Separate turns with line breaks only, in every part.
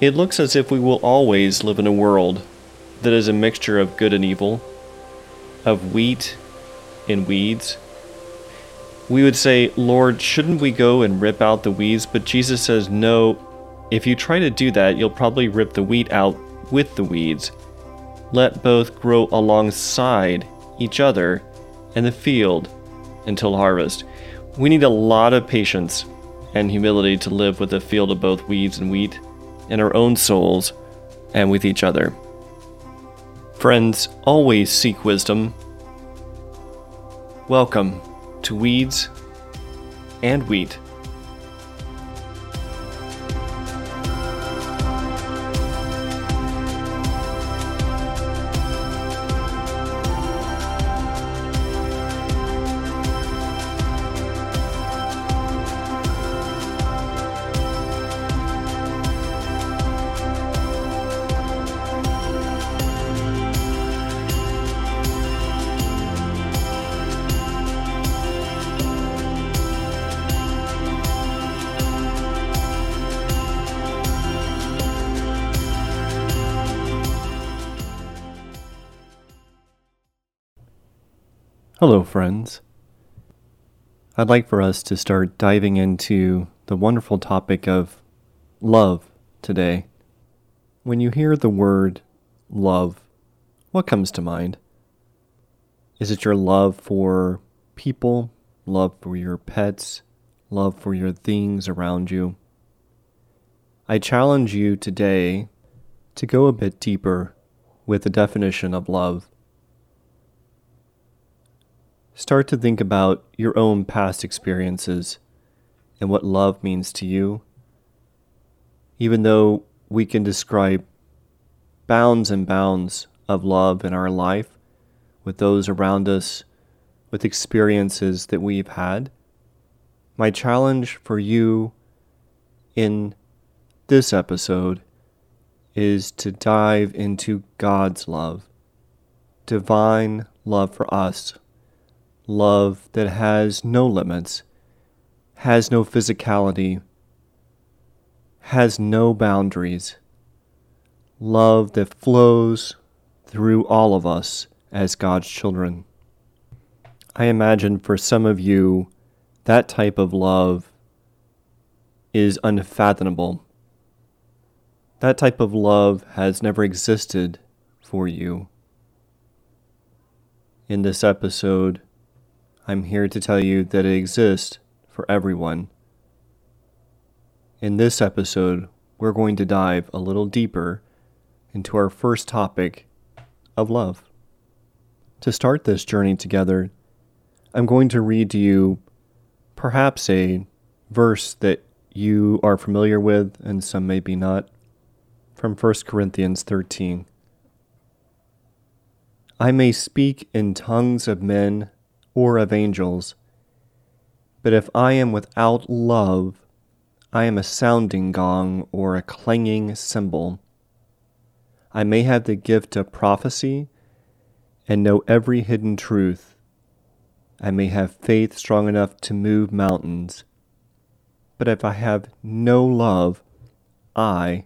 It looks as if we will always live in a world that is a mixture of good and evil, of wheat and weeds. We would say, Lord, shouldn't we go and rip out the weeds? But Jesus says, no, if you try to do that, you'll probably rip the wheat out with the weeds. Let both grow alongside each other in the field until harvest. We need a lot of patience and humility to live with a field of both weeds and wheat in our own souls and with each other. Friends, always seek wisdom. Welcome to Weeds and Wheat. Hello, friends. I'd like for us to start diving into the wonderful topic of love today. When you hear the word love, what comes to mind? Is it your love for people, love for your pets, love for your things around you? I challenge you today to go a bit deeper with the definition of love Start to think about your own past experiences and what love means to you. Even though we can describe bounds and bounds of love in our life with those around us, with experiences that we've had, my challenge for you in this episode is to dive into God's love, divine love for us love that has no limits, has no physicality, has no boundaries, love that flows through all of us as God's children. I imagine for some of you, that type of love is unfathomable. That type of love has never existed for you. In this episode, I'm here to tell you that it exists for everyone. In this episode, we're going to dive a little deeper into our first topic of love. To start this journey together, I'm going to read to you perhaps a verse that you are familiar with and some maybe not from 1 Corinthians 13. I may speak in tongues of men or of angels. But if I am without love, I am a sounding gong or a clanging cymbal. I may have the gift of prophecy and know every hidden truth. I may have faith strong enough to move mountains. But if I have no love, I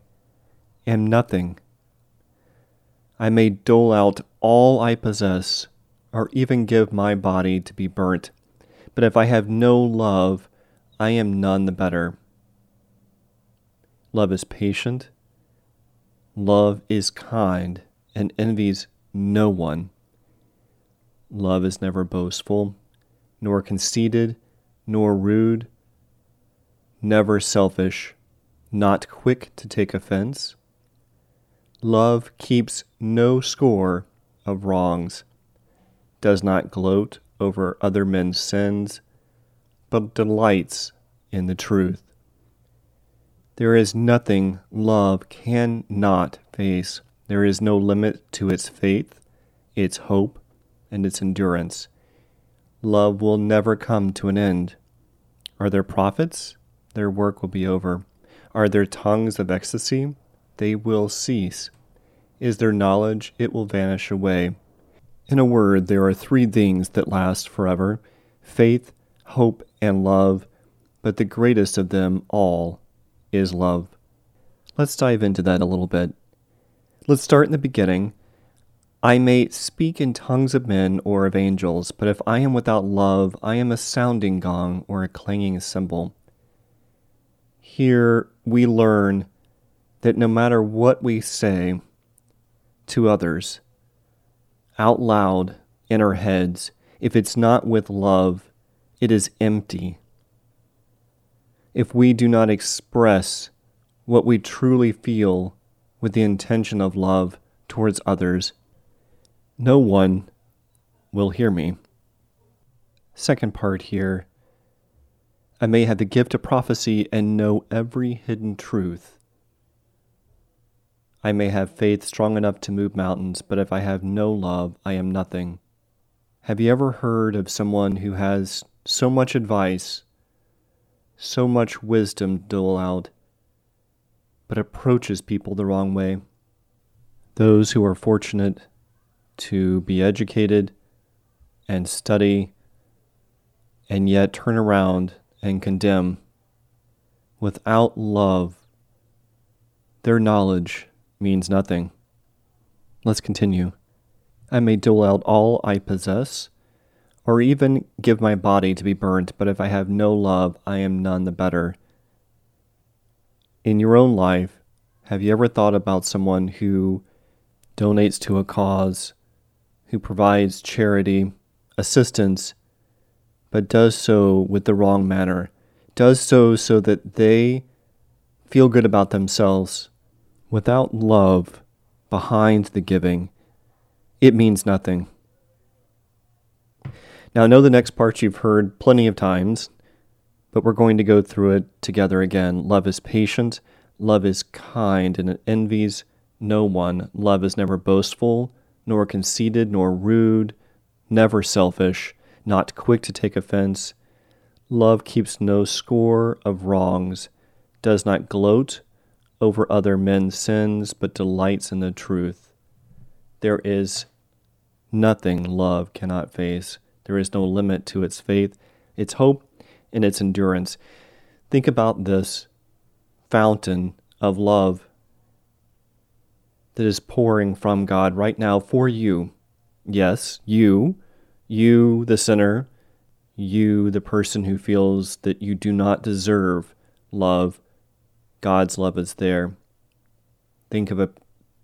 am nothing. I may dole out all I possess or even give my body to be burnt. But if I have no love, I am none the better. Love is patient. Love is kind and envies no one. Love is never boastful, nor conceited, nor rude, never selfish, not quick to take offense. Love keeps no score of wrongs does not gloat over other men's sins, but delights in the truth. There is nothing love cannot face. There is no limit to its faith, its hope, and its endurance. Love will never come to an end. Are there prophets? Their work will be over. Are there tongues of ecstasy? They will cease. Is there knowledge? It will vanish away. In a word, there are three things that last forever faith, hope, and love, but the greatest of them all is love. Let's dive into that a little bit. Let's start in the beginning. I may speak in tongues of men or of angels, but if I am without love, I am a sounding gong or a clanging cymbal. Here we learn that no matter what we say to others out loud in our heads, if it's not with love, it is empty. If we do not express what we truly feel with the intention of love towards others, no one will hear me. Second part here I may have the gift of prophecy and know every hidden truth. I may have faith strong enough to move mountains, but if I have no love, I am nothing. Have you ever heard of someone who has so much advice, so much wisdom dole out, but approaches people the wrong way? Those who are fortunate to be educated and study and yet turn around and condemn without love, their knowledge means nothing. Let's continue. I may dole out all I possess, or even give my body to be burnt, but if I have no love, I am none the better. In your own life, have you ever thought about someone who donates to a cause, who provides charity, assistance, but does so with the wrong manner, does so so that they feel good about themselves without love behind the giving, it means nothing. Now, I know the next part you've heard plenty of times, but we're going to go through it together again. Love is patient, love is kind, and it envies no one. Love is never boastful, nor conceited, nor rude, never selfish, not quick to take offense. Love keeps no score of wrongs, does not gloat over other men's sins, but delights in the truth. There is nothing love cannot face. There is no limit to its faith, its hope, and its endurance. Think about this fountain of love that is pouring from God right now for you. Yes, you, you, the sinner, you, the person who feels that you do not deserve love, God's love is there. Think of a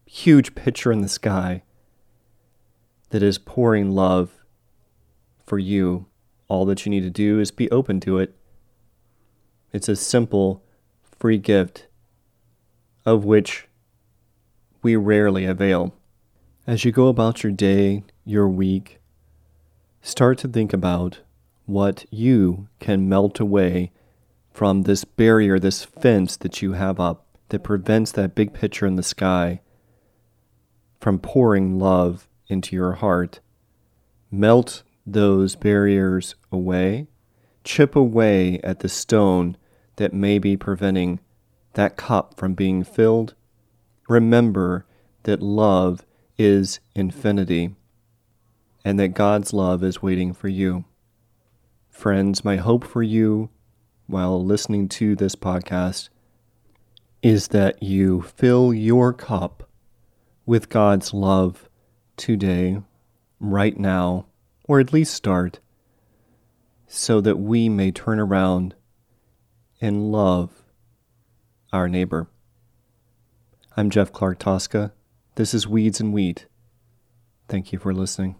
huge picture in the sky that is pouring love for you. All that you need to do is be open to it. It's a simple, free gift of which we rarely avail. As you go about your day, your week, start to think about what you can melt away from this barrier, this fence that you have up that prevents that big picture in the sky from pouring love into your heart. Melt those barriers away. Chip away at the stone that may be preventing that cup from being filled. Remember that love is infinity and that God's love is waiting for you. Friends, my hope for you while listening to this podcast is that you fill your cup with God's love today, right now, or at least start, so that we may turn around and love our neighbor. I'm Jeff Clark Tosca. This is Weeds and Wheat. Thank you for listening.